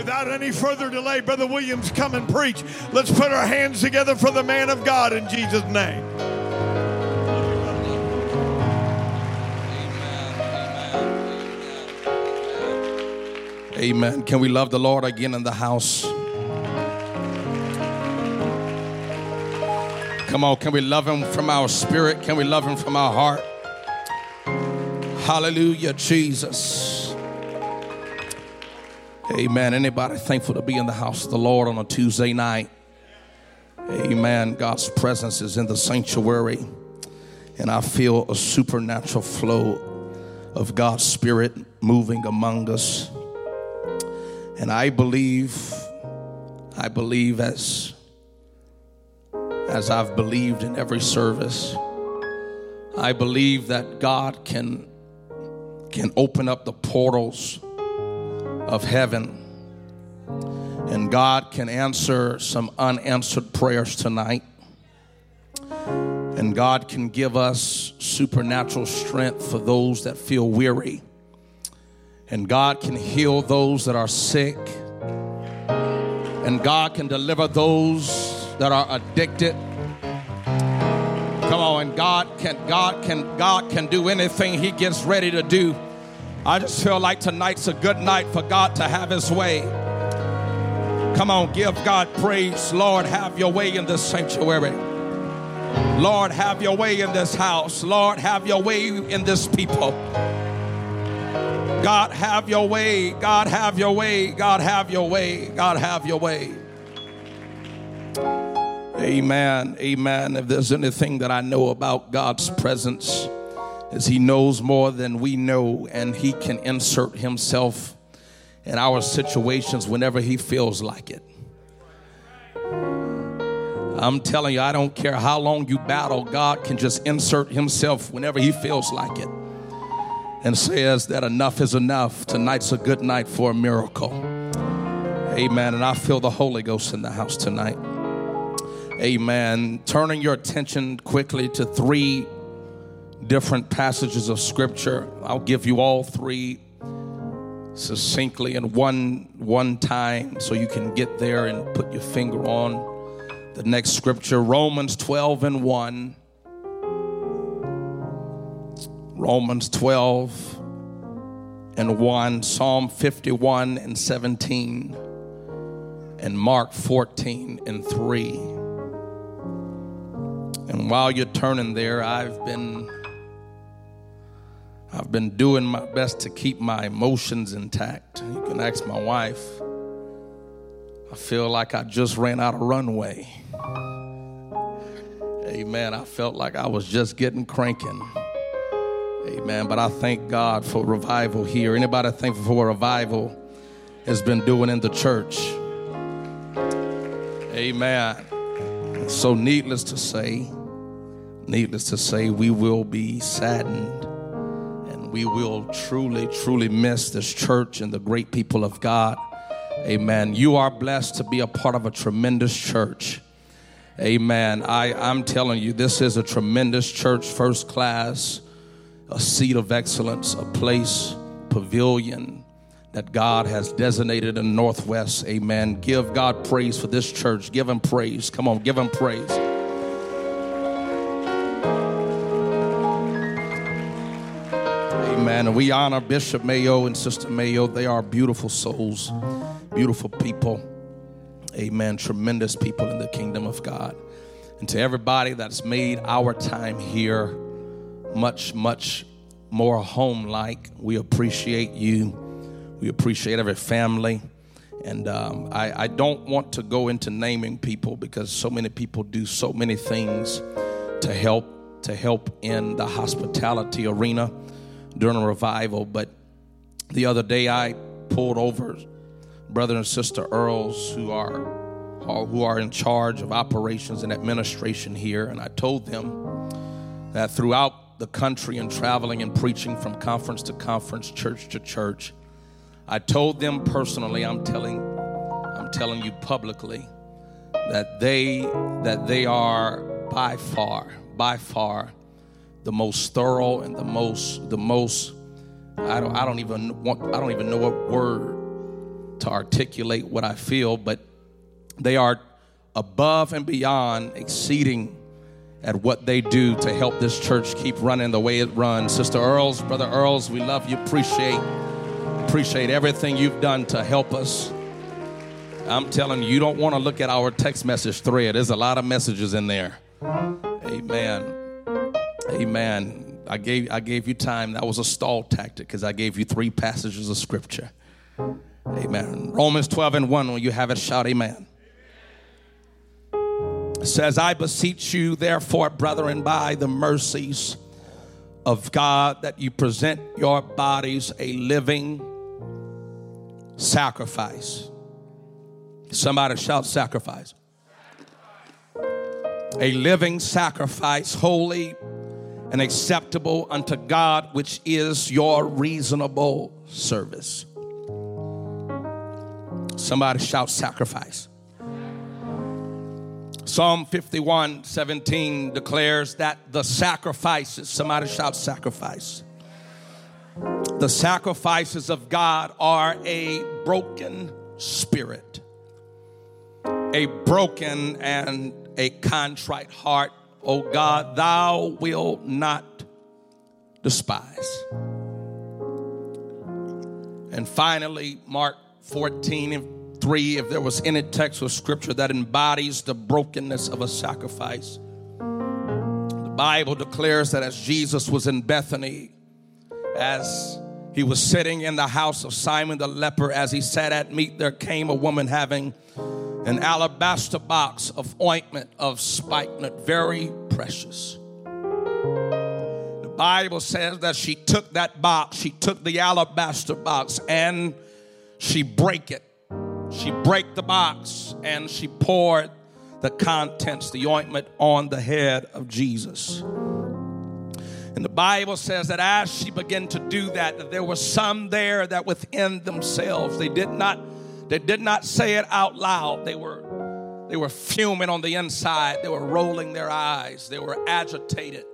Without any further delay, Brother Williams, come and preach. Let's put our hands together for the man of God in Jesus' name. Amen. Can we love the Lord again in the house? Come on, can we love him from our spirit? Can we love him from our heart? Hallelujah, Jesus. Amen. Anybody thankful to be in the house of the Lord on a Tuesday night? Amen. God's presence is in the sanctuary, and I feel a supernatural flow of God's Spirit moving among us. And I believe, I believe as as I've believed in every service, I believe that God can can open up the portals of heaven and God can answer some unanswered prayers tonight. And God can give us supernatural strength for those that feel weary. And God can heal those that are sick. And God can deliver those that are addicted. Come on, and God can God can God can do anything he gets ready to do. I just feel like tonight's a good night for God to have his way. Come on, give God praise. Lord, have your way in this sanctuary. Lord, have your way in this house. Lord, have your way in this people. God, have your way. God, have your way. God, have your way. God, have your way. Amen. Amen. If there's anything that I know about God's presence, is He knows more than we know, and He can insert Himself in our situations whenever He feels like it. I'm telling you, I don't care how long you battle, God can just insert Himself whenever He feels like it and says that enough is enough. Tonight's a good night for a miracle. Amen. And I feel the Holy Ghost in the house tonight. Amen. Turning your attention quickly to three different passages of Scripture. I'll give you all three succinctly in one one time so you can get there and put your finger on the next scripture. Romans 12 and 1 Romans 12 and 1 Psalm 51 and 17 and Mark 14 and 3 and while you're turning there I've been I've been doing my best to keep my emotions intact. You can ask my wife. I feel like I just ran out of runway. Amen. I felt like I was just getting cranking. Amen. But I thank God for revival here. Anybody thankful for revival has been doing in the church? Amen. So, needless to say, needless to say, we will be saddened we will truly, truly miss this church and the great people of God. Amen. You are blessed to be a part of a tremendous church. Amen. I, I'm telling you, this is a tremendous church, first class, a seat of excellence, a place, pavilion that God has designated in Northwest. Amen. Give God praise for this church. Give him praise. Come on, give him praise. And we honor Bishop Mayo and Sister Mayo. They are beautiful souls, beautiful people. Amen. Tremendous people in the kingdom of God. And to everybody that's made our time here much, much more home like, we appreciate you. We appreciate every family. And um, I, I don't want to go into naming people because so many people do so many things to help to help in the hospitality arena during a revival. But the other day I pulled over brother and sister Earls who are who are in charge of operations and administration here, and I told them that throughout the country and traveling and preaching from conference to conference, church to church, I told them personally, I'm telling I'm telling you publicly that they that they are by far, by far the most thorough and the most the most I don't I don't even want I don't even know what word to articulate what I feel, but they are above and beyond exceeding at what they do to help this church keep running the way it runs. Sister Earls, Brother Earls, we love you, appreciate appreciate everything you've done to help us. I'm telling you, you don't want to look at our text message thread. There's a lot of messages in there. Amen. Amen. I gave I gave you time. That was a stall tactic because I gave you three passages of scripture. Amen. Romans 12 and 1, when you have it, shout amen. It says, I beseech you, therefore, brethren, by the mercies of God, that you present your bodies a living sacrifice. Somebody shout sacrifice. A living sacrifice, holy and acceptable unto God, which is your reasonable service. Somebody shout sacrifice. Psalm 51 17 declares that the sacrifices, somebody shout sacrifice. The sacrifices of God are a broken spirit, a broken and a contrite heart. O God, thou wilt not despise. And finally, Mark 14 and 3, if there was any text of scripture that embodies the brokenness of a sacrifice, the Bible declares that as Jesus was in Bethany, as he was sitting in the house of Simon the leper, as he sat at meat, there came a woman having an alabaster box of ointment of spikenard, very precious. The Bible says that she took that box, she took the alabaster box, and she break it. She break the box and she poured the contents, the ointment, on the head of Jesus. And the Bible says that as she began to do that, that there were some there that within themselves they did not they did not say it out loud. They were they were fuming on the inside. They were rolling their eyes. They were agitated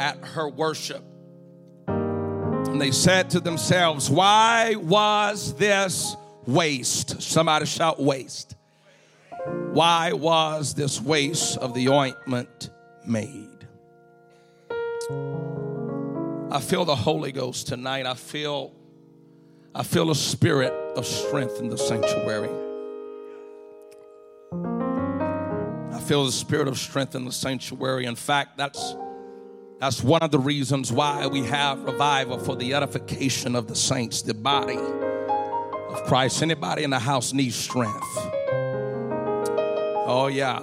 at her worship. And they said to themselves, Why was this waste? Somebody shout, waste. Why was this waste of the ointment made? I feel the Holy Ghost tonight. I feel I feel a spirit of strength in the sanctuary. I feel the spirit of strength in the sanctuary. In fact, that's that's one of the reasons why we have revival for the edification of the saints, the body of Christ. Anybody in the house needs strength. Oh yeah.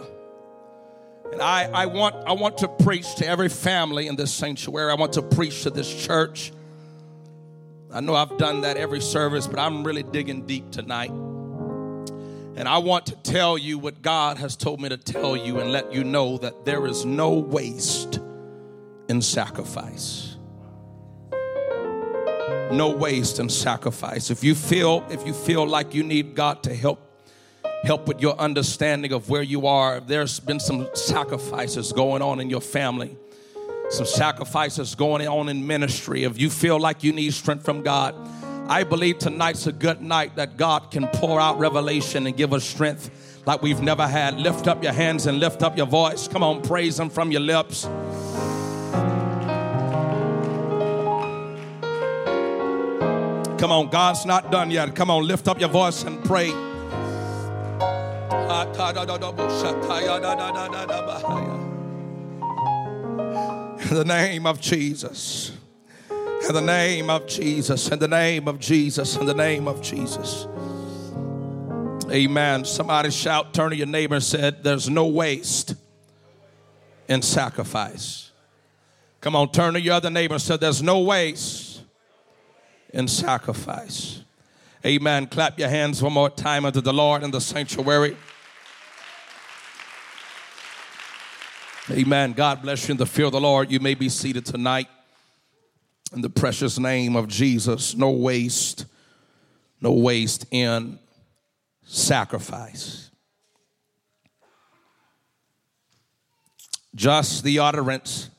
And I, I want I want to preach to every family in this sanctuary. I want to preach to this church. I know I've done that every service, but I'm really digging deep tonight. And I want to tell you what God has told me to tell you and let you know that there is no waste in sacrifice. No waste in sacrifice. If you feel if you feel like you need God to help help with your understanding of where you are, there's been some sacrifices going on in your family. Some sacrifices going on in ministry. If you feel like you need strength from God, I believe tonight's a good night that God can pour out revelation and give us strength like we've never had. Lift up your hands and lift up your voice. Come on, praise Him from your lips. Come on, God's not done yet. Come on, lift up your voice and pray. In the name of Jesus. In the name of Jesus. In the name of Jesus. In the name of Jesus. Amen. Somebody shout, turn to your neighbor and said, There's no waste in sacrifice. Come on, turn to your other neighbor and said, There's no waste in sacrifice. Amen. Clap your hands one more time unto the Lord in the sanctuary. Amen. God bless you in the fear of the Lord. You may be seated tonight in the precious name of Jesus. No waste, no waste in sacrifice. Just the utterance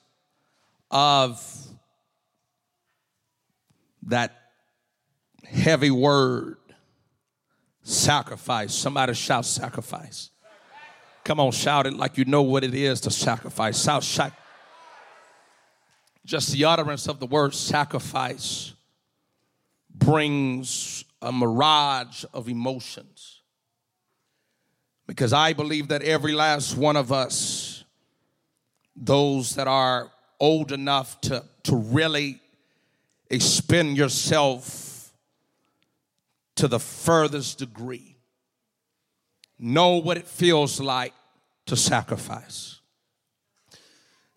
of that heavy word sacrifice. Somebody shout sacrifice. Come on, shout it like you know what it is to sacrifice. Shout, shout. Just the utterance of the word sacrifice brings a mirage of emotions. Because I believe that every last one of us, those that are old enough to, to really expend yourself to the furthest degree, know what it feels like to sacrifice.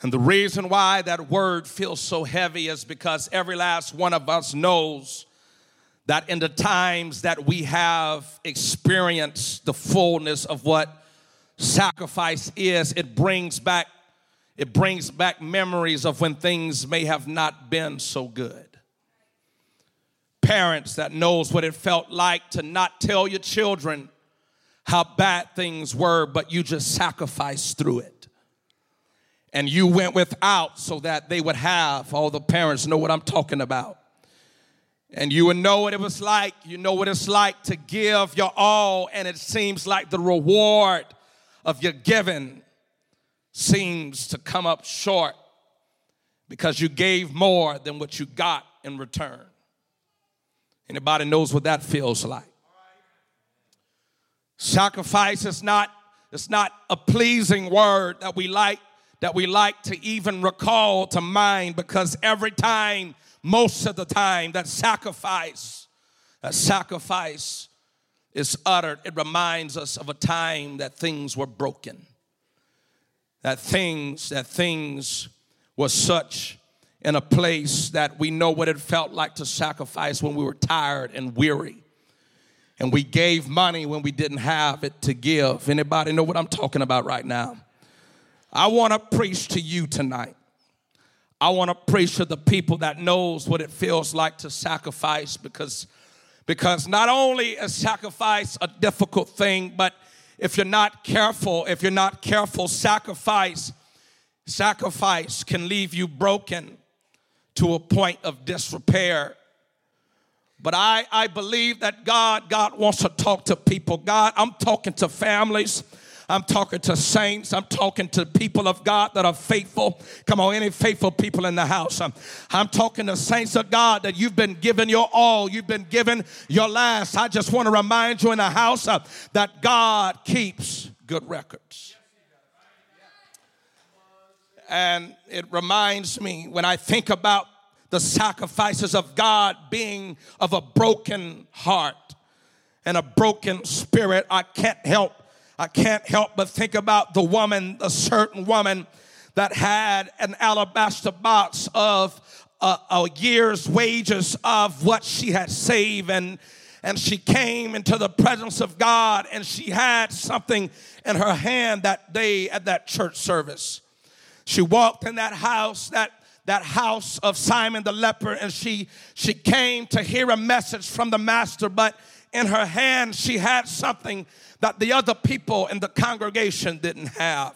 And the reason why that word feels so heavy is because every last one of us knows that in the times that we have experienced the fullness of what sacrifice is, it brings back it brings back memories of when things may have not been so good. Parents that knows what it felt like to not tell your children how bad things were, but you just sacrificed through it. And you went without so that they would have. All the parents know what I'm talking about and you would know what it was like. You know what it's like to give your all, and it seems like the reward of your giving seems to come up short because you gave more than what you got in return. Anybody knows what that feels like? Sacrifice is not it's not a pleasing word that we like that we like to even recall to mind because every time most of the time that sacrifice, that sacrifice is uttered, it reminds us of a time that things were broken. That things, that things were such in a place that we know what it felt like to sacrifice when we were tired and weary. And we gave money when we didn't have it to give. Anybody know what I'm talking about right now? I want to preach to you tonight. I want to preach to the people that knows what it feels like to sacrifice because because not only is sacrifice a difficult thing, but if you're not careful, if you're not careful, sacrifice sacrifice can leave you broken to a point of disrepair. But I, I believe that God, God wants to talk to people. God, I'm talking to families. I'm talking to saints. I'm talking to people of God that are faithful. Come on, any faithful people in the house. I'm, I'm talking to saints of God that you've been given your all. You've been given your last. I just want to remind you in the house uh, that God keeps good records. And it reminds me when I think about the sacrifices of God being of a broken heart and a broken spirit, I can't help I can't help but think about the woman, a certain woman that had an alabaster box of a, a year's wages of what she had saved and and she came into the presence of God and she had something in her hand that day at that church service. She walked in that house, that that house of Simon the leper and she she came to hear a message from the master but in her hand she had something that the other people in the congregation didn't have.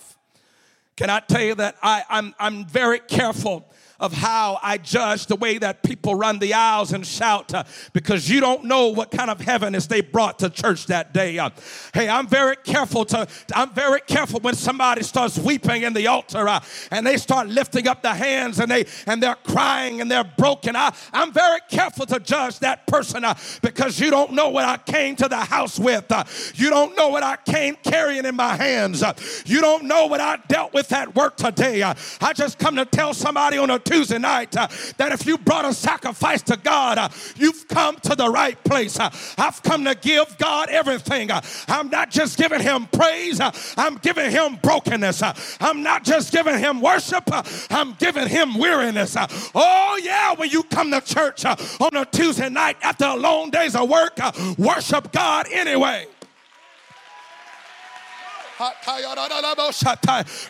Can I tell you that I, I'm, I'm very careful of how I judge the way that people run the aisles and shout uh, because you don't know what kind of heaviness they brought to church that day. Uh, hey, I'm very careful to, I'm very careful when somebody starts weeping in the altar uh, and they start lifting up their hands and they and they're crying and they're broken. I, I'm very careful to judge that person uh, because you don't know what I came to the house with. Uh, you don't know what I came carrying in my hands. Uh, you don't know what I dealt with at work today. I just come to tell somebody on a Tuesday night uh, that if you brought a sacrifice to God, uh, you've come to the right place. Uh, I've come to give God everything. Uh, I'm not just giving him praise, uh, I'm giving him brokenness. Uh, I'm not just giving him worship, I'm giving him weariness. Oh, yeah, when you come to church on a Tuesday night after a long days of work, worship God anyway.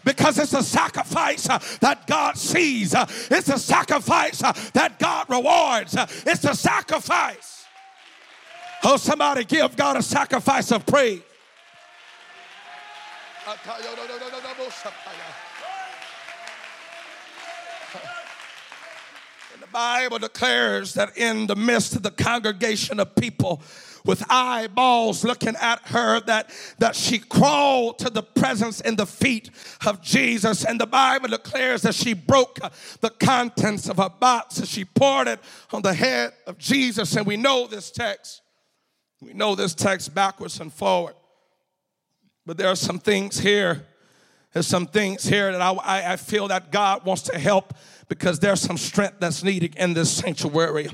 Because it's a sacrifice uh, that God sees, uh, it's a sacrifice uh, that God rewards, it's a sacrifice. Oh, somebody give God a sacrifice of praise. And The Bible declares that in the midst of the congregation of people, with eyeballs looking at her that, that she crawled to the presence and the feet of Jesus. And the Bible declares that she broke the contents of her box and she poured it on the head of Jesus. And we know this text. We know this text backwards and forward. But there are some things here. There's some things here that I, I feel that God wants to help because there's some strength that's needed in this sanctuary.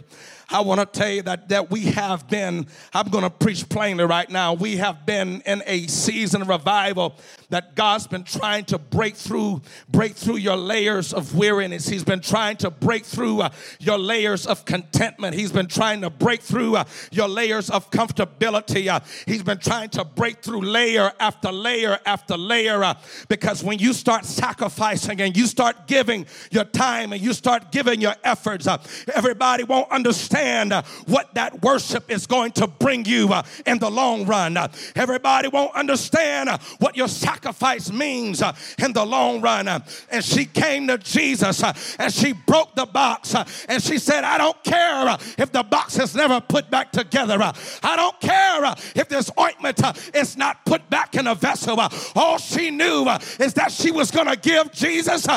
I want to tell you that, that we have been, I'm going to preach plainly right now, we have been in a season of revival that God's been trying to break through, break through your layers of weariness. He's been trying to break through uh, your layers of contentment. He's been trying to break through uh, your layers of comfortability. Uh, he's been trying to break through layer after layer after layer uh, because when you start sacrificing and you start giving your time and you start giving your efforts, uh, everybody won't understand uh, what that worship is going to bring you in the long run. everybody won't understand what your sacrifice sacrifice means uh, in the long run. Uh, and she came to Jesus uh, and she broke the box uh, and she said, I don't care uh, if the box is never put back together. Uh, I don't care if this ointment is not put back in a vessel. All she knew is that she was going to give Jesus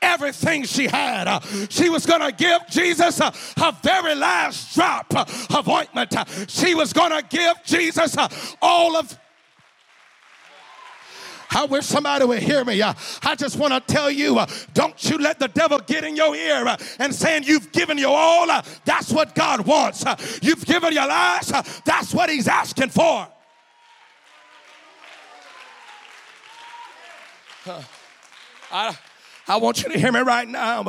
everything she had. She was going to give Jesus her very last drop of ointment. She was going to give Jesus all of I wish somebody would hear me. Uh, I just want to tell you uh, don't you let the devil get in your ear uh, and saying you've given your all. That's what God wants. You've given your lives. That's what He's asking for. I, I want you to hear me right now.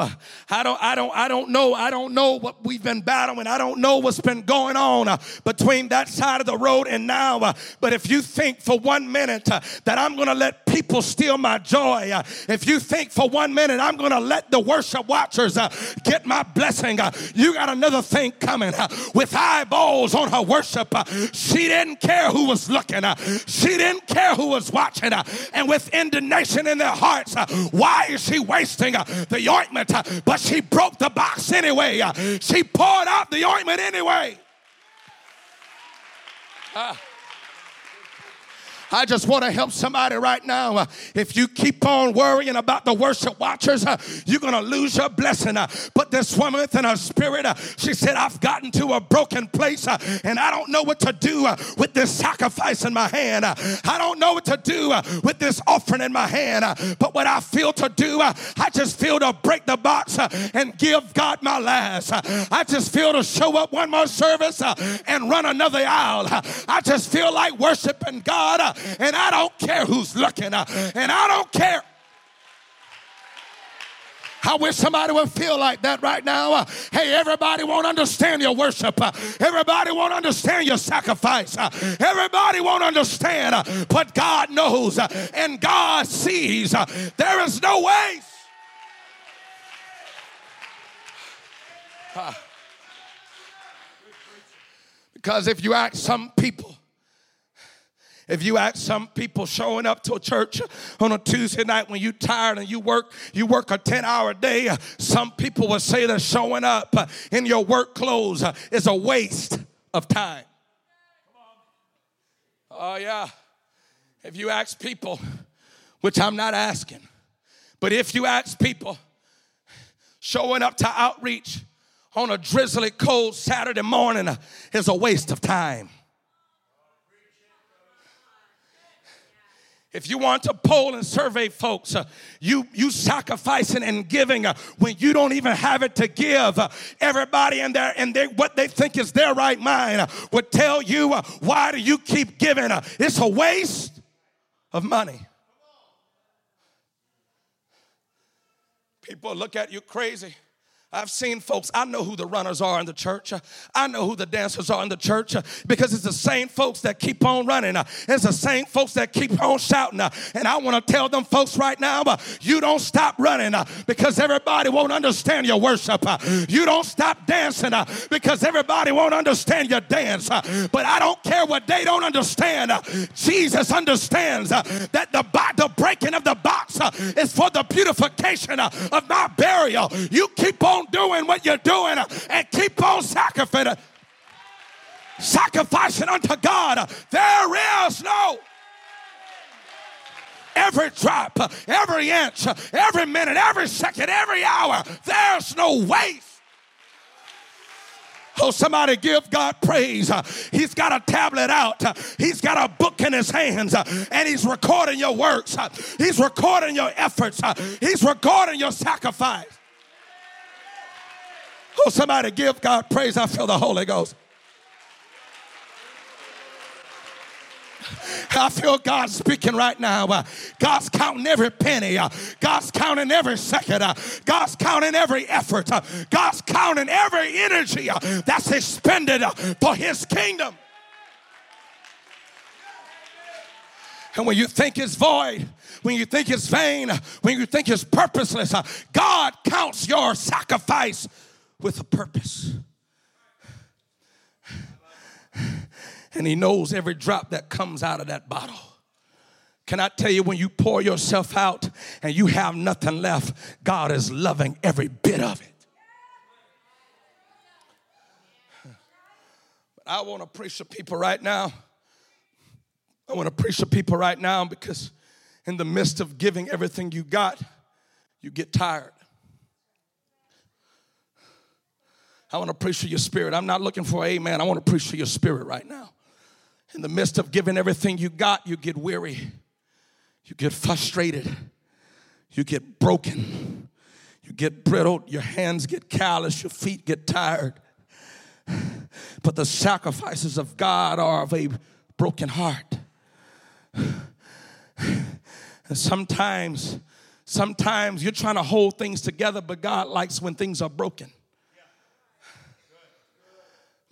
I don't, I don't, I don't know. I don't know what we've been battling. I don't know what's been going on uh, between that side of the road and now. Uh, but if you think for one minute uh, that I'm going to let people steal my joy, uh, if you think for one minute I'm going to let the worship watchers uh, get my blessing, uh, you got another thing coming. with eyeballs on her worship, she didn't care who was looking. she didn't care who was watching. and with indignation in their hearts, why is she wasting uh, the ointment, uh, but she broke the box anyway. Uh, she poured out the ointment anyway. Uh, I just want to help somebody right now. Uh, if you keep on worrying about the worship watchers, uh, you're going to lose your blessing. Uh, but this woman within her spirit, uh, she said, I've gotten to a broken place uh, and I don't know what to do uh, with this sacrifice in my hand. I don't know what to do with this offering in my hand. But what I feel to do, I just feel to break the box and give God my last. I just feel to show up one more service and run another aisle. I just feel like worshiping God and I don't care who's looking, uh, and I don't care. I wish somebody would feel like that right now. Uh, hey, everybody won't understand your worship. Uh, everybody won't understand your sacrifice. Uh, everybody won't understand, uh, but God knows uh, and God sees. There is no waste. Because if you ask some people, if you ask some people showing up to a church on a Tuesday night when you're tired and you work, you work a 10 hour day, some people will say that showing up in your work clothes is a waste of time. Oh, yeah. If you ask people, which I'm not asking, but if you ask people showing up to outreach on a drizzly cold Saturday morning is a waste of time. If you want to poll and survey folks, uh, you you sacrificing and giving uh, when you don't even have it to give. Uh, everybody in there and they, what they think is their right mind would tell you, why do you keep giving? It's a waste of money. People look at you crazy. I've seen folks, I know who the runners are in the church. I know who the dancers are in the church because it's the same folks that keep on running. It's the same folks that keep on shouting. And I want to tell them folks right now, you don't stop running because everybody won't understand your worship. You don't stop dancing because everybody won't understand your dance. But I don't care what they don't understand. Jesus understands that the, the breaking of the box is for the beautification of my burial. You keep on on doing what you're doing and keep on sacrificing. Sacrificing unto God. There is no every drop, every inch, every minute, every second, every hour. There's no waste. Oh, somebody give God praise. Uh, he's got a tablet out. Uh, he's got a book in his hands uh, and he's recording your works. He's recording your efforts. He's recording your sacrifice. Oh, somebody give God praise. I feel the Holy Ghost. I feel God speaking right now. Uh, God's counting every penny. Uh, God's counting every second. Uh, God's counting every effort. God's counting every energy that's expended for His kingdom. And when you think it's void, when you think it's vain, when you think it's purposeless, God counts your sacrifice with a purpose. and He knows every drop that comes out of that bottle. Can I tell you, when you pour yourself out and you have nothing left, God is loving every bit of it. But I want to preach to people right now. I want to preach to people right now because in the midst of giving everything you got, you get tired. I want to preach to your spirit. I'm not looking for amen. I want to preach to your spirit right now. In the midst of giving everything you got, you get weary, you get frustrated, you get broken, you get brittle, your hands get callous, your feet get tired. But the sacrifices of God are of a broken heart. And sometimes, sometimes you're trying to hold things together, but God likes when things are broken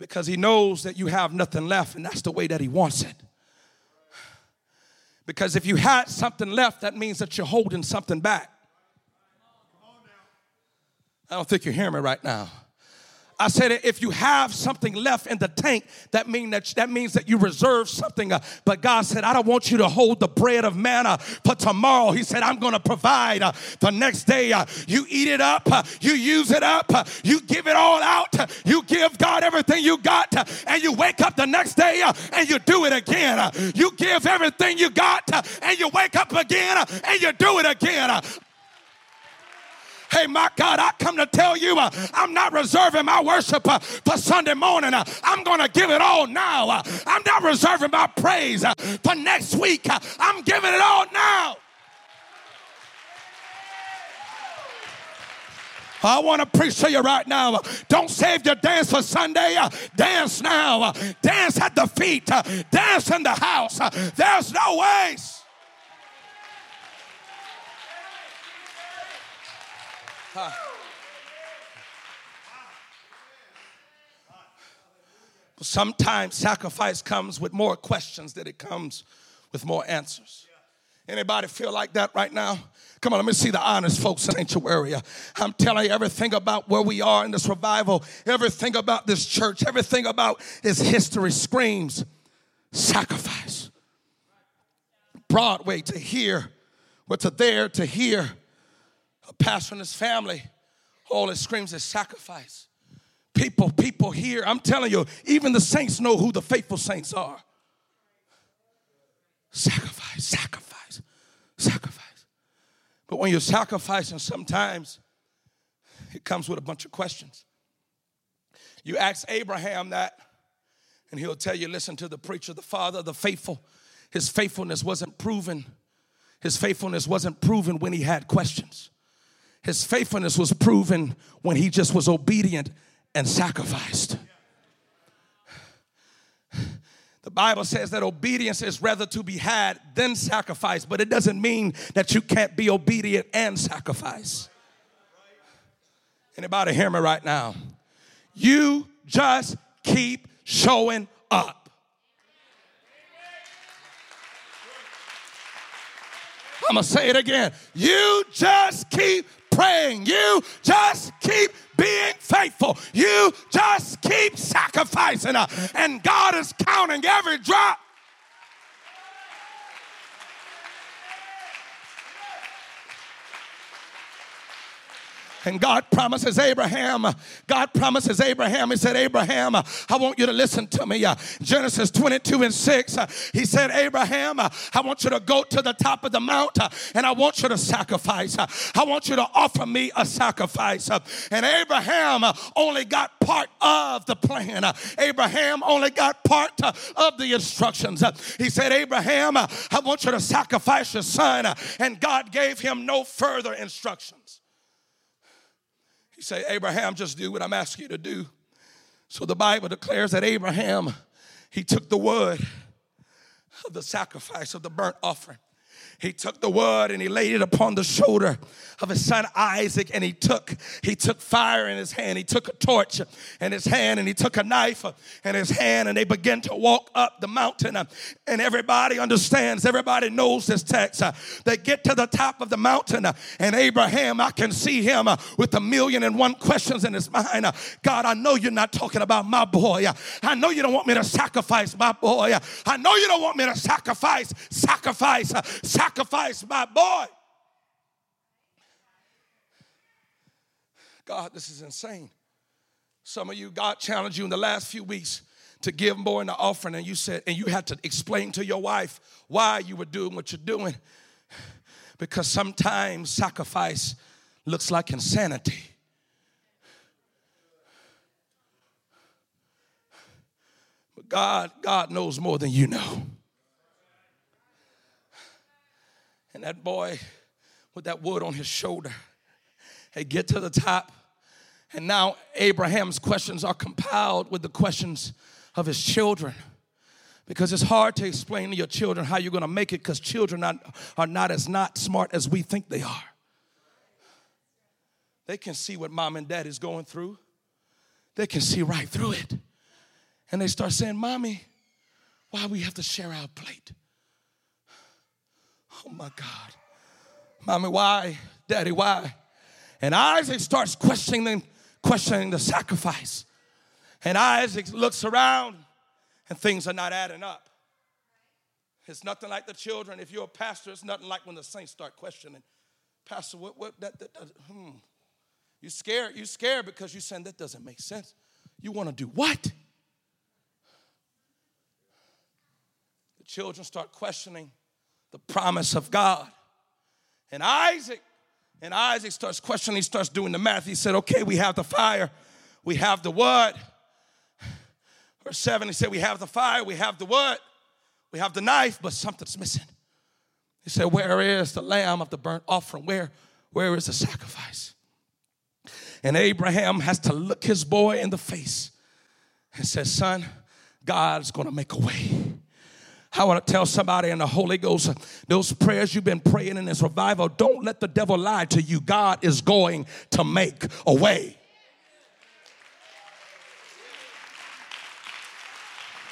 because he knows that you have nothing left, and that's the way that he wants it. Because if you had something left, that means that you're holding something back. I don't think you're hearing me right now. I said if you have something left in the tank, that mean that that means that you reserve something. Uh, but God said, I don't want you to hold the bread of manna for tomorrow. He said, I'm going to provide uh, the next day. Uh, you eat it up, uh, you use it up, uh, you give it all out, uh, you give God everything you got, and you wake up the next day and you do it again. you give everything you got, and you wake up again and you do it again. Hey, my God, I come to tell you uh, I'm not reserving my worship uh, for Sunday morning. Uh, I'm going to give it all now. Uh, I'm not reserving my praise uh, for next week. Uh, I'm giving it all now. I want to preach to you right now. Don't save your dance for Sunday. Dance now. Dance at the feet. Dance in the house. There's no waste. Sometimes sacrifice comes with more questions than it comes with more answers. Anybody feel like that right now? Come on, let me see the honest folks in sanctuary. I'm telling you everything about where we are in this revival, everything about this church, everything about its history screams sacrifice. Broadway to here, what to there to hear a pastor and his family, all it screams is sacrifice. People, people here, I'm telling you, even the saints know who the faithful saints are. Sacrifice, sacrifice, sacrifice. But when you're sacrificing, sometimes it comes with a bunch of questions. You ask Abraham that, and he'll tell you listen to the preacher, the father, the faithful. His faithfulness wasn't proven. His faithfulness wasn't proven when he had questions. His faithfulness was proven when he just was obedient and sacrificed. The Bible says that obedience is rather to be had than sacrifice, but it doesn't mean that you can't be obedient and sacrifice. Anybody hear me right now? You just keep showing up. I'm gonna say it again. You just keep praying. You just keep being faithful. You just keep sacrificing. And God is counting every drop. And God promises Abraham, God promises Abraham, He said, Abraham, I want you to listen to me. Genesis 22 and 6, He said, Abraham, I want you to go to the top of the mount and I want you to sacrifice. I want you to offer me a sacrifice. And Abraham only got part of the plan. Abraham only got part of the instructions. He said, Abraham, I want you to sacrifice your son. And God gave him no further instructions. Said, Abraham, just do what I'm asking you to do. So the Bible declares that Abraham, he took the wood of the sacrifice of the burnt offering he took the wood and he laid it upon the shoulder of his son Isaac and he took he took fire in his hand. He took a torch in his hand and he took a knife in his hand and they began to walk up the mountain. And everybody understands everybody knows this text. They get to the top of the mountain and Abraham I can see him with a million and one questions in his mind. God I know you're not talking about my boy. I know you don't want me to sacrifice my boy. I know you don't want me to sacrifice sacrifice sacrifice sacrifice my boy. God, this is insane. Some of you, God challenged you in the last few weeks to give more in the offering, and you said, and you had to explain to your wife why you were doing what you're doing. Because sometimes sacrifice looks like insanity. But God, God knows more than you know. And that boy with that wood on his shoulder, they get to the top. And now Abraham's questions are compiled with the questions of his children. Because it's hard to explain to your children how you're going to make it because children are, are not as not smart as we think they are. They can see what mom and dad is going through. They can see right through it. And they start saying, Mommy, why we have to share our plate? Oh my God. Mommy, why? Daddy, why? And Isaac starts questioning, questioning the sacrifice. And Isaac looks around and things are not adding up. It's nothing like the children. If you're a pastor, it's nothing like when the saints start questioning. Pastor, what, what, that, that, that hmm. You scared, you scared because you're saying that doesn't make sense. You want to do what? The children start questioning the promise of God. And Isaac, and Isaac starts questioning, he starts doing the math. He said, Okay, we have the fire, we have the wood. Verse 7, he said, We have the fire, we have the wood, we have the knife, but something's missing. He said, Where is the lamb of the burnt offering? Where, where is the sacrifice? And Abraham has to look his boy in the face and says, Son, God's gonna make a way. I want to tell somebody in the Holy Ghost those prayers you've been praying in this revival, don't let the devil lie to you. God is going to make a way.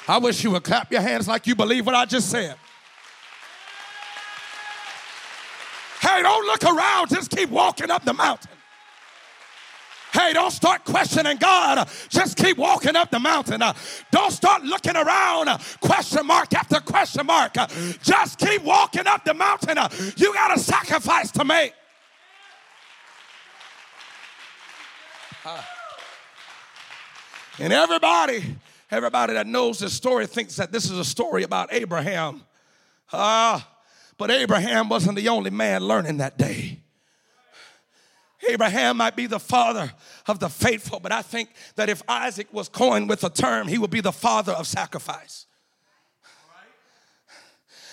I wish you would clap your hands like you believe what I just said. Hey, don't look around, just keep walking up the mountain. Don't start questioning God. Just keep walking up the mountain. Don't start looking around, question mark after question mark. Just keep walking up the mountain. You got a sacrifice to make. And everybody, everybody that knows this story thinks that this is a story about Abraham. Uh, but Abraham wasn't the only man learning that day. Abraham might be the father of the faithful, but I think that if Isaac was coined with a term, he would be the father of sacrifice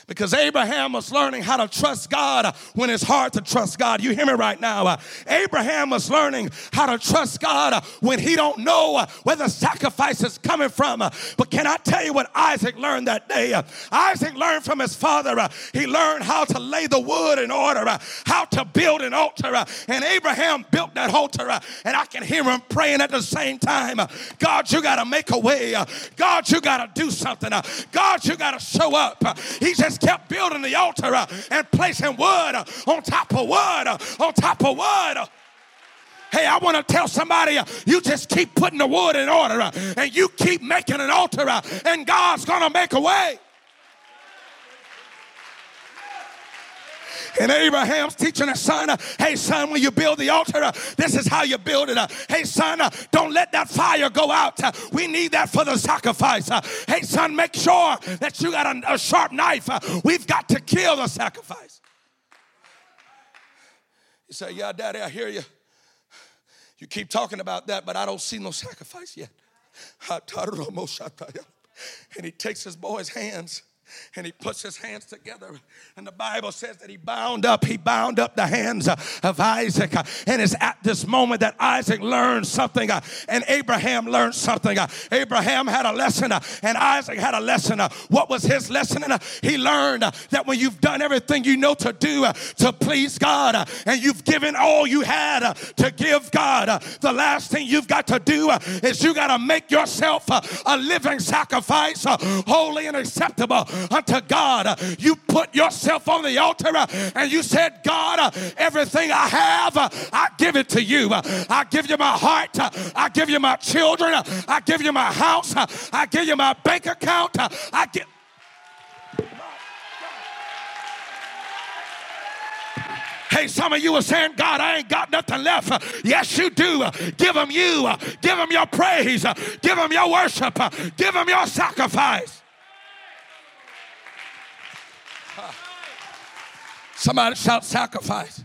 because Abraham was learning how to trust God when it's hard to trust God. You hear me right now? Abraham was learning how to trust God when he don't know where the sacrifice is coming from. But can I tell you what Isaac learned that day? Isaac learned from his father. He learned how to lay the wood in order, how to build an altar. And Abraham built that altar. And I can hear him praying at the same time. God, you got to make a way. God, you got to do something. God, you got to show up. He just kept building the altar uh, and placing wood uh, on top of wood uh, on top of wood. Hey, I want to tell somebody, you just keep putting the wood in order and you keep making an altar and God's going to make a way. And Abraham's teaching his son, uh, hey, son, when you build the altar, uh, this is how you build it. Uh, hey, son, don't let that fire go out. We need that for the sacrifice. Hey, son, make sure that you got a, a sharp knife. We've got to kill the sacrifice. You say, yeah, daddy, I hear you. You keep talking about that, but I don't see no sacrifice yet. And he takes his boy's hands and he puts his hands together. And the Bible says that he bound up, he bound up the hands of Isaac. And it's at this moment that Isaac learned something and Abraham learned something. Abraham had a lesson and Isaac had a lesson. What was his lesson? He learned that when you've done everything you know to do to please God and you've given all you had to give God, the last thing you've got to do is you got to make yourself a living sacrifice, holy and acceptable unto God. You put yourself on the altar uh, and you said, God, uh, everything I have, uh, I give it to you. I give you my heart. I give you my children. I give you my house. I give you my bank account. I give. Hey, some of you are saying, God, I ain't got nothing left. Yes, you do. Give them you. Give them your praise. Give them your worship. Give them your sacrifice. Somebody shout sacrifice.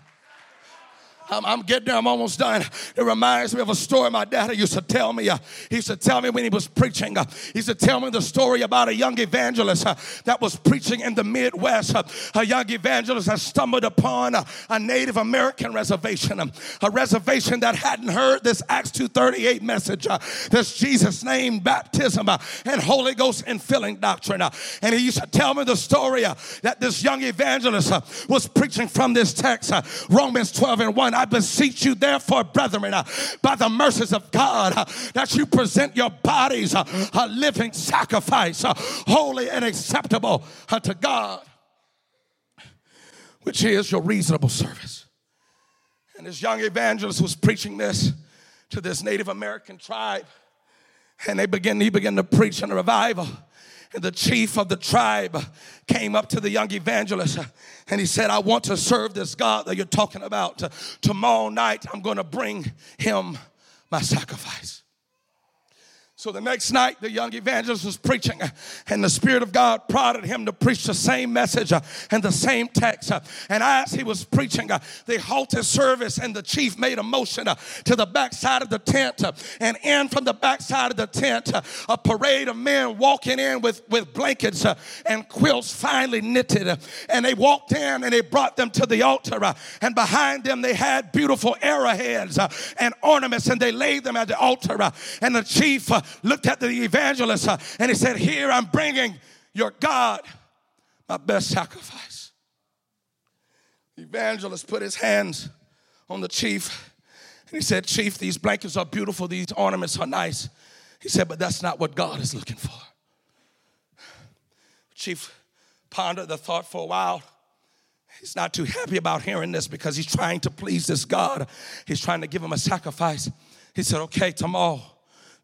I'm, I'm, getting there. I'm almost done. It reminds me of a story my dad used to tell me. Uh, he used to tell me when he was preaching. Uh, he used to tell me the story about a young evangelist uh, that was preaching in the Midwest. Uh, a young evangelist that stumbled upon uh, a Native American reservation, um, a reservation that hadn't heard this Acts 2:38 message, uh, this Jesus name baptism and Holy Ghost infilling doctrine. and he used to tell me the story that this young evangelist was preaching from this text, Romans 12 and 1. I beseech you, therefore, brethren, uh, by the mercies of God, uh, that you present your bodies uh, a living sacrifice, holy and acceptable unto God, which is your reasonable service. And this young evangelist was preaching this to this Native American tribe. And they begin, he began to preach in a revival. And the chief of the tribe came up to the young evangelist and he said, I want to serve this God that you're talking about. Tomorrow night, I'm going to bring him my sacrifice. So the next night, the young evangelist was preaching, and the Spirit of God prodded him to preach the same message uh, and the same text. Uh, and as he was preaching, uh, they halted service, and the chief made a motion uh, to the backside of the tent. Uh, and in from the backside of the tent, uh, a parade of men walking in with, with blankets and quilts finely knitted. And they walked in and they brought them to the altar. And behind them, they had beautiful arrowheads and ornaments, and they laid them at the altar. And the chief looked at the evangelist uh, and he said, Here I'm bringing your God my best sacrifice. The evangelist put his hands on the chief and he said, Chief, these blankets are beautiful, these ornaments are nice. He said, But that's not what God is looking for. Chief pondered the thought for a while. He's not too happy about hearing this because he's trying to please this God. He's trying to give him a sacrifice. He said, Okay, tomorrow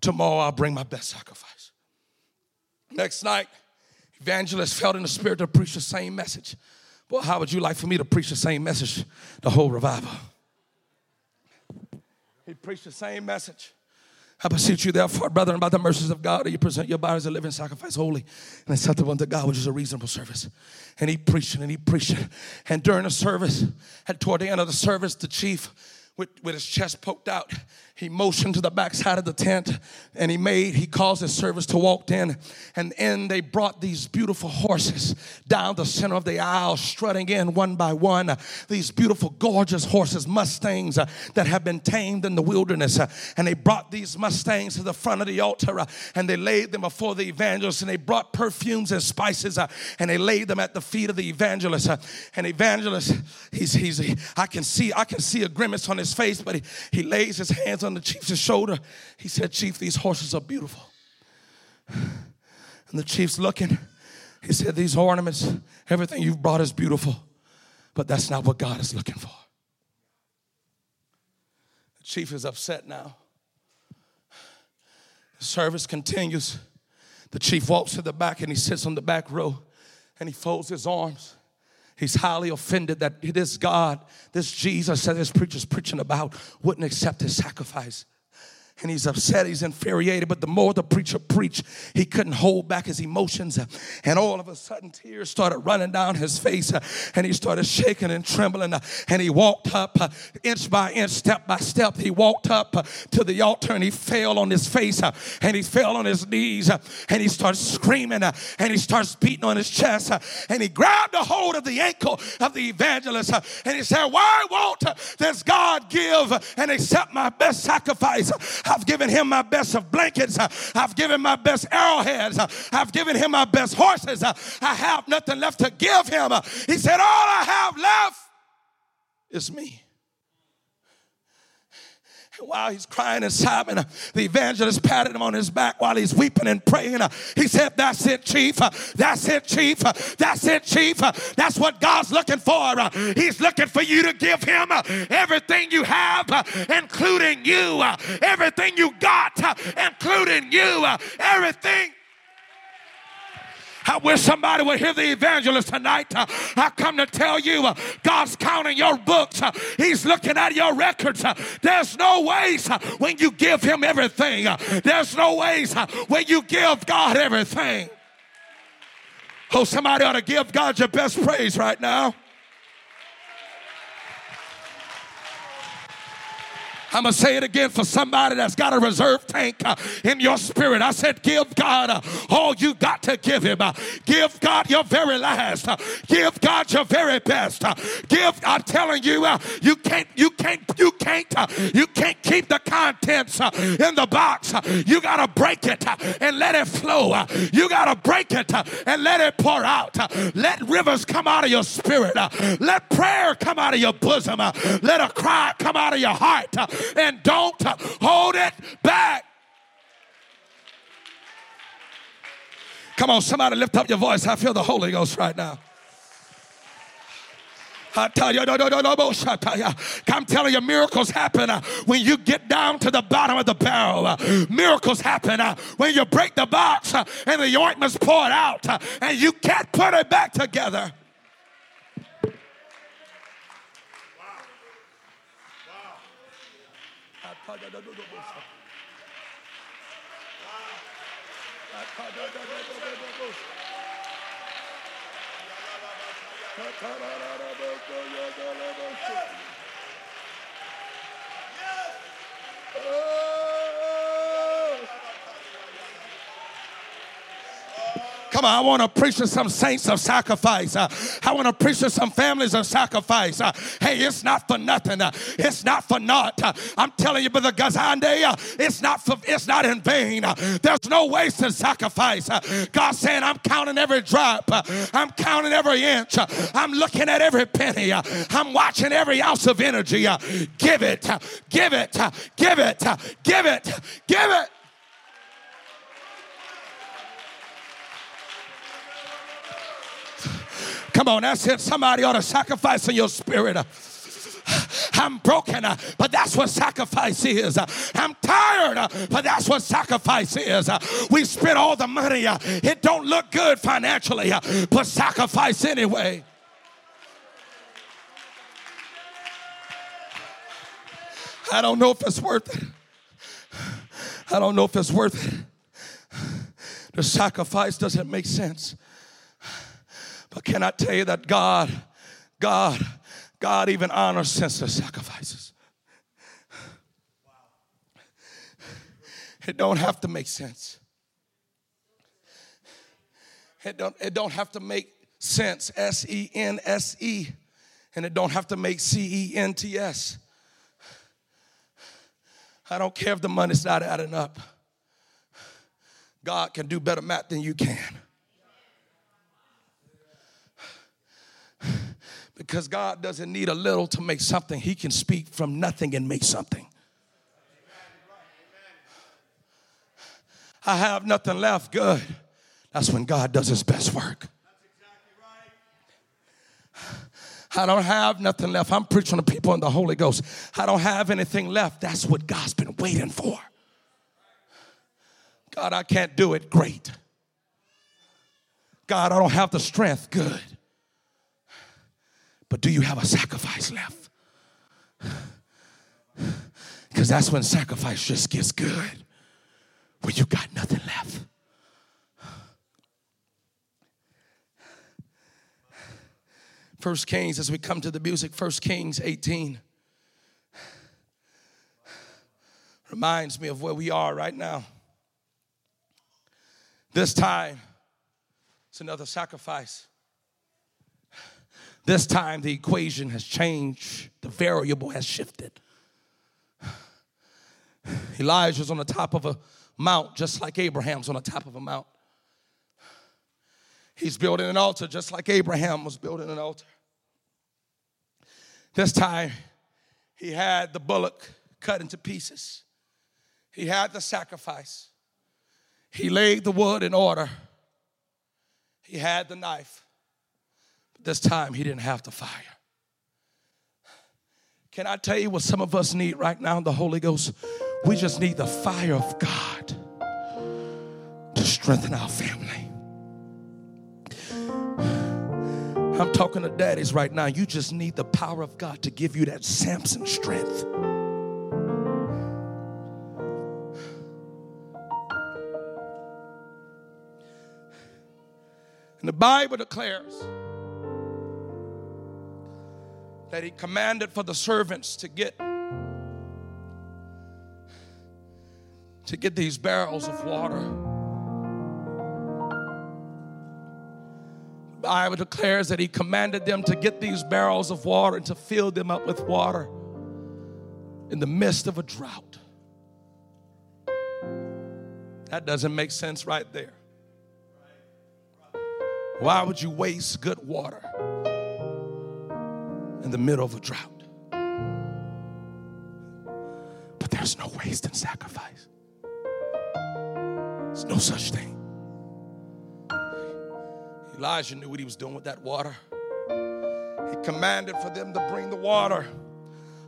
Tomorrow I'll bring my best sacrifice. Next night, evangelist felt in the spirit to preach the same message. Well, how would you like for me to preach the same message the whole revival? He preached the same message. I beseech you, therefore, brethren, by the mercies of God, that you present your bodies a living sacrifice, holy and acceptable unto God, which is a reasonable service. And he preached and he preached. And during the service, and toward the end of the service, the chief, with, with his chest poked out, he motioned to the backside of the tent and he made, he caused his servants to walk in. And in they brought these beautiful horses down the center of the aisle, strutting in one by one. These beautiful, gorgeous horses, Mustangs uh, that have been tamed in the wilderness. Uh, and they brought these Mustangs to the front of the altar uh, and they laid them before the evangelist. And they brought perfumes and spices uh, and they laid them at the feet of the evangelist. Uh, and evangelist, he's, he's, I can see, I can see a grimace on his face, but he, he lays his hands on the chief's shoulder. He said, Chief, these horses are beautiful. And the chief's looking. He said, These ornaments, everything you've brought is beautiful, but that's not what God is looking for. The chief is upset now. The service continues. The chief walks to the back and he sits on the back row and he folds his arms He's highly offended that this God, this Jesus that this preacher's preaching about, wouldn't accept his sacrifice and he's upset, he's infuriated. But the more the preacher preached, he couldn't hold back his emotions. And all of a sudden, tears started running down his face, and he started shaking and trembling. And he walked up inch by inch, step by step. He walked up to the altar and he fell on his face and he fell on his knees and he starts screaming and he starts beating on his chest and he grabbed a hold of the ankle of the evangelist and he said, Why won't this God give and accept my best sacrifice? I've given him my best of blankets. I've given my best arrowheads. I've given him my best horses. I have nothing left to give him. He said, All I have left is me while he's crying and sobbing, the evangelist patted him on his back while he's weeping and praying. He said, That's it, Chief. That's it, Chief. That's it, Chief. That's what God's looking for. He's looking for you to give him everything you have, including you. Everything you got, including you. Everything I wish somebody would hear the evangelist tonight. Uh, I come to tell you, uh, God's counting your books. Uh, he's looking at your records. There's no ways when you give Him everything. There's no ways when you give God everything. Oh, somebody ought to give God your best praise right now. I'm going to say it again for somebody that's got a reserve tank uh, in your spirit. I said, give God uh, all you got to give him. Uh, give God your very last. Uh, give God your very best. Uh, give, I'm telling you, uh, you can't, you can't, you can't, you can't keep the contents in the box. you got to break it and let it flow. you got to break it and let it pour out. let rivers come out of your spirit. let prayer come out of your bosom. let a cry come out of your heart and don't hold it back. Come on, somebody lift up your voice. I feel the Holy Ghost right now. I tell you, no, no, no, no, no, I'm telling you, miracles happen uh, when you get down to the bottom of the barrel. Uh, miracles happen uh, when you break the box and the ointment's poured out and you can't put it back together. Oh! Come on, I want to preach to some saints of sacrifice. Uh, I want to preach to some families of sacrifice. Uh, hey, it's not for nothing. Uh, it's not for naught. Uh, I'm telling you, Brother Gazande, uh, it's not for, it's not in vain. Uh, there's no wasted sacrifice. God's saying, I'm counting every drop. I'm counting every inch. I'm looking at every penny. I'm watching every ounce of energy. give it, give it, give it, give it, give it. Come on, that's it. Somebody ought to sacrifice in your spirit. I'm broken, but that's what sacrifice is. I'm tired, but that's what sacrifice is. We spent all the money. It don't look good financially, but sacrifice anyway. I don't know if it's worth it. I don't know if it's worth it. The sacrifice doesn't make sense. But can I tell you that God, God, God even honors senseless sacrifices. It don't have to make sense. It don't, it don't have to make sense, S E N S E, and it don't have to make C E N T S. I don't care if the money's not adding up. God can do better math than you can. Because God doesn't need a little to make something, He can speak from nothing and make something. I have nothing left. Good. That's when God does His best work. I don't have nothing left. I'm preaching to people in the Holy Ghost. I don't have anything left. That's what God's been waiting for. God, I can't do it. Great. God, I don't have the strength. Good. But do you have a sacrifice left? Because that's when sacrifice just gets good, when you got nothing left. First Kings, as we come to the music, First Kings 18 reminds me of where we are right now. This time, it's another sacrifice. This time, the equation has changed, the variable has shifted. Elijah's on the top of a mount, just like Abraham's on the top of a mount. He's building an altar just like Abraham was building an altar. This time, he had the bullock cut into pieces, he had the sacrifice, he laid the wood in order, he had the knife. This time, he didn't have the fire. Can I tell you what some of us need right now, the Holy Ghost? We just need the fire of God to strengthen our family. I'm talking to daddies right now. You just need the power of God to give you that Samson strength. And the Bible declares that he commanded for the servants to get to get these barrels of water. The Bible declares that he commanded them to get these barrels of water and to fill them up with water in the midst of a drought. That doesn't make sense right there. Why would you waste good water in the middle of a drought? But there's no waste in sacrifice. There's no such thing. Elijah knew what he was doing with that water. He commanded for them to bring the water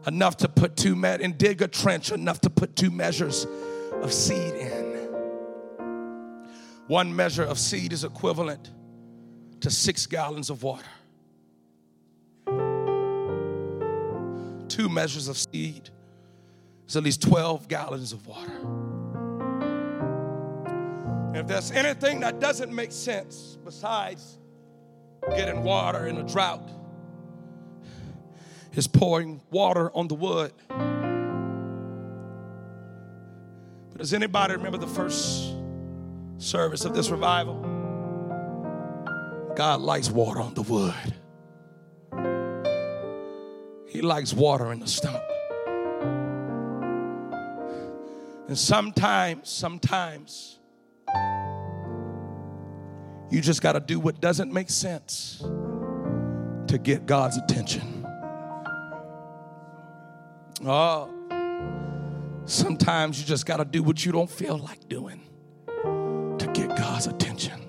enough to put two met and dig a trench enough to put two measures of seed in. One measure of seed is equivalent to six gallons of water. Two measures of seed is at least 12 gallons of water. If there's anything that doesn't make sense besides getting water in a drought, is pouring water on the wood. But does anybody remember the first service of this revival? God likes water on the wood. He likes water in the stump. And sometimes, sometimes, you just got to do what doesn't make sense to get God's attention. Oh, sometimes you just got to do what you don't feel like doing to get God's attention.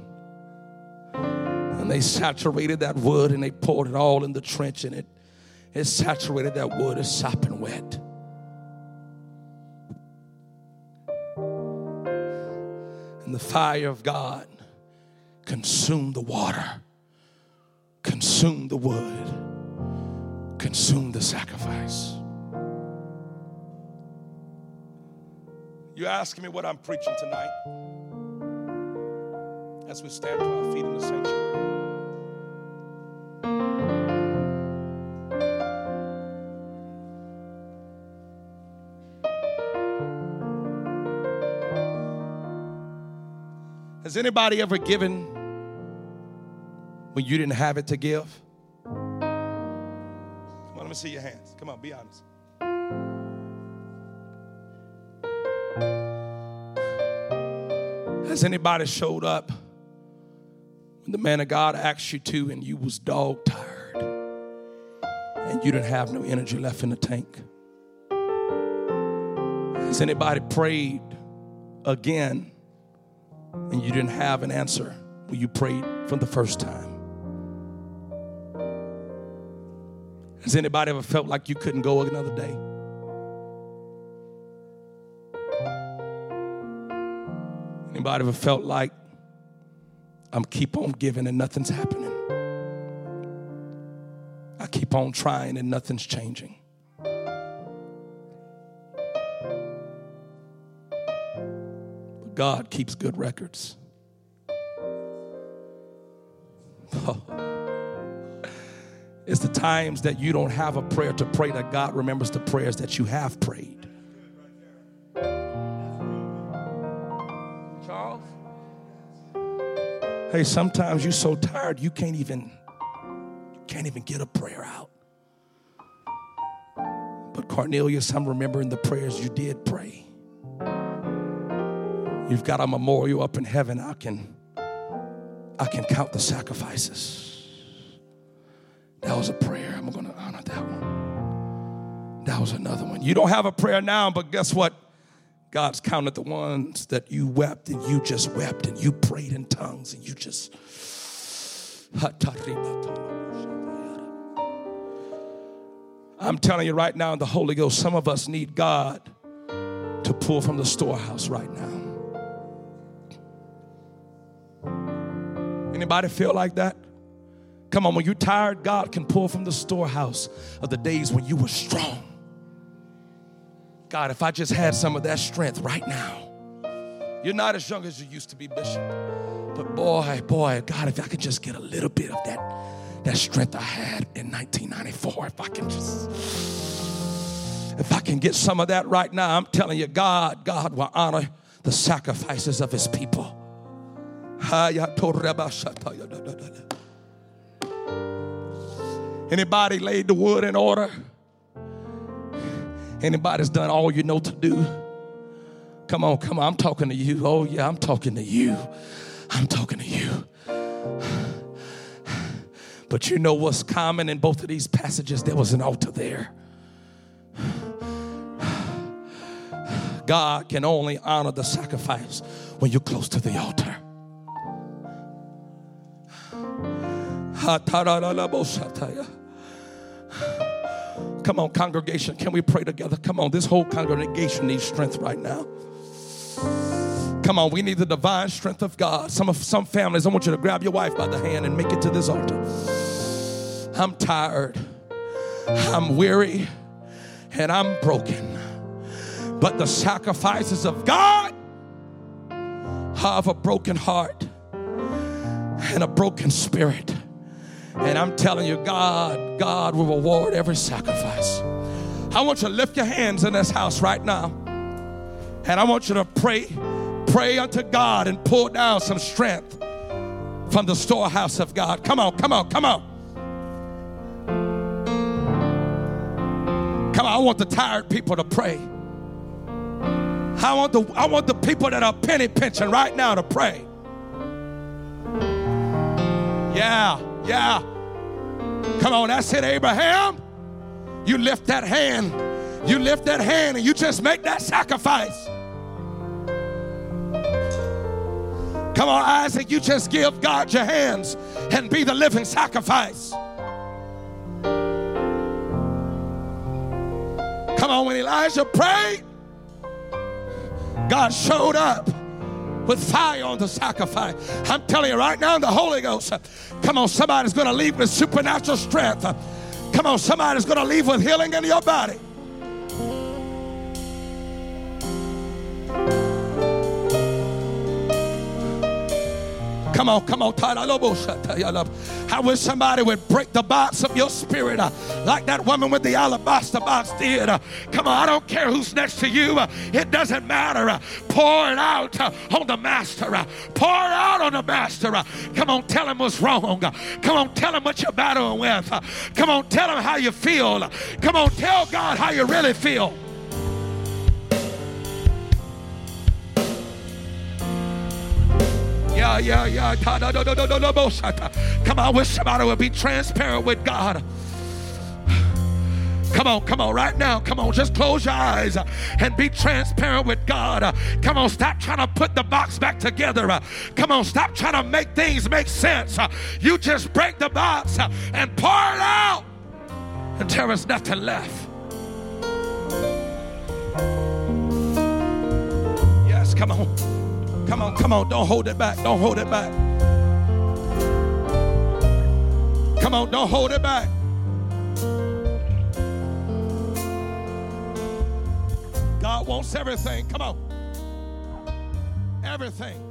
And they saturated that wood and they poured it all in the trench and it, it saturated that wood. It's sopping wet. And the fire of God consumed the water, consumed the wood, consumed the sacrifice. You're asking me what I'm preaching tonight? As we stand to our feet in the sanctuary. Has anybody ever given when you didn't have it to give? Come on, let me see your hands. Come on, be honest. Has anybody showed up when the man of God asked you to and you was dog tired and you didn't have no energy left in the tank? Has anybody prayed again and you didn't have an answer when you prayed for the first time? Has anybody ever felt like you couldn't go another day? Anybody ever felt like I'm keep on giving and nothing's happening? I keep keep on trying and nothing's changing. God keeps good records. Oh. It's the times that you don't have a prayer to pray that God remembers the prayers that you have prayed. Charles? Hey, sometimes you're so tired you can't even you can't even get a prayer out. But Cornelius, I'm remembering the prayers you did pray. You've got a memorial up in heaven. I can I can count the sacrifices. That was a prayer. I'm going to honor that one. That was another one. You don't have a prayer now, but guess what? God's counted the ones that you wept and you just wept and you prayed in tongues and you just. I'm telling you right now in the Holy Ghost, some of us need God to pull from the storehouse right now. Anybody feel like that? Come on, when you're tired, God can pull from the storehouse of the days when you were strong. God, if I just had some of that strength right now. You're not as young as you used to be, Bishop. But boy, boy, God, if I could just get a little bit of that, that strength I had in 1994, if I can just, if I can get some of that right now, I'm telling you, God, God will honor the sacrifices of his people. Anybody laid the wood in order? Anybody's done all you know to do? Come on, come on. I'm talking to you. Oh, yeah, I'm talking to you. I'm talking to you. But you know what's common in both of these passages? There was an altar there. God can only honor the sacrifice when you're close to the altar. Come on, congregation, can we pray together? Come on, this whole congregation needs strength right now. Come on, we need the divine strength of God. Some of some families, I want you to grab your wife by the hand and make it to this altar. I'm tired, I'm weary, and I'm broken. But the sacrifices of God have a broken heart and a broken spirit. And I'm telling you, God, God will reward every sacrifice. I want you to lift your hands in this house right now. And I want you to pray, pray unto God and pull down some strength from the storehouse of God. Come on, come on, come on. Come on, I want the tired people to pray. I want the I want the people that are penny pinching right now to pray. Yeah. Yeah. Come on, that's it, Abraham. You lift that hand. You lift that hand and you just make that sacrifice. Come on, Isaac, you just give God your hands and be the living sacrifice. Come on, when Elijah prayed, God showed up with fire on the sacrifice. I'm telling you right now the Holy Ghost, come on, somebody's going to leave with supernatural strength. Come on, somebody's going to leave with healing in your body. Come on, come on. I wish somebody would break the box of your spirit uh, like that woman with the alabaster box did. Uh, come on, I don't care who's next to you. Uh, it doesn't matter. Uh. Uh, uh. Pour it out on the master. Pour it out on the master. come on, tell him what's wrong. come on, tell him what you're battling with. come on, tell him how you feel. come on, tell God how you really feel. Yeah, yeah, yeah. Come on, wish somebody would be transparent with God. Come on, come on, right now. Come on, just close your eyes and be transparent with God. Come on, stop trying to put the box back together. Come on, stop trying to make things make sense. You just break the box and pour it out until there's nothing left. Yes, come on. Come on, come on. Don't hold it back. Don't hold it back. Come on, don't hold it back. God wants everything. Come on. Everything.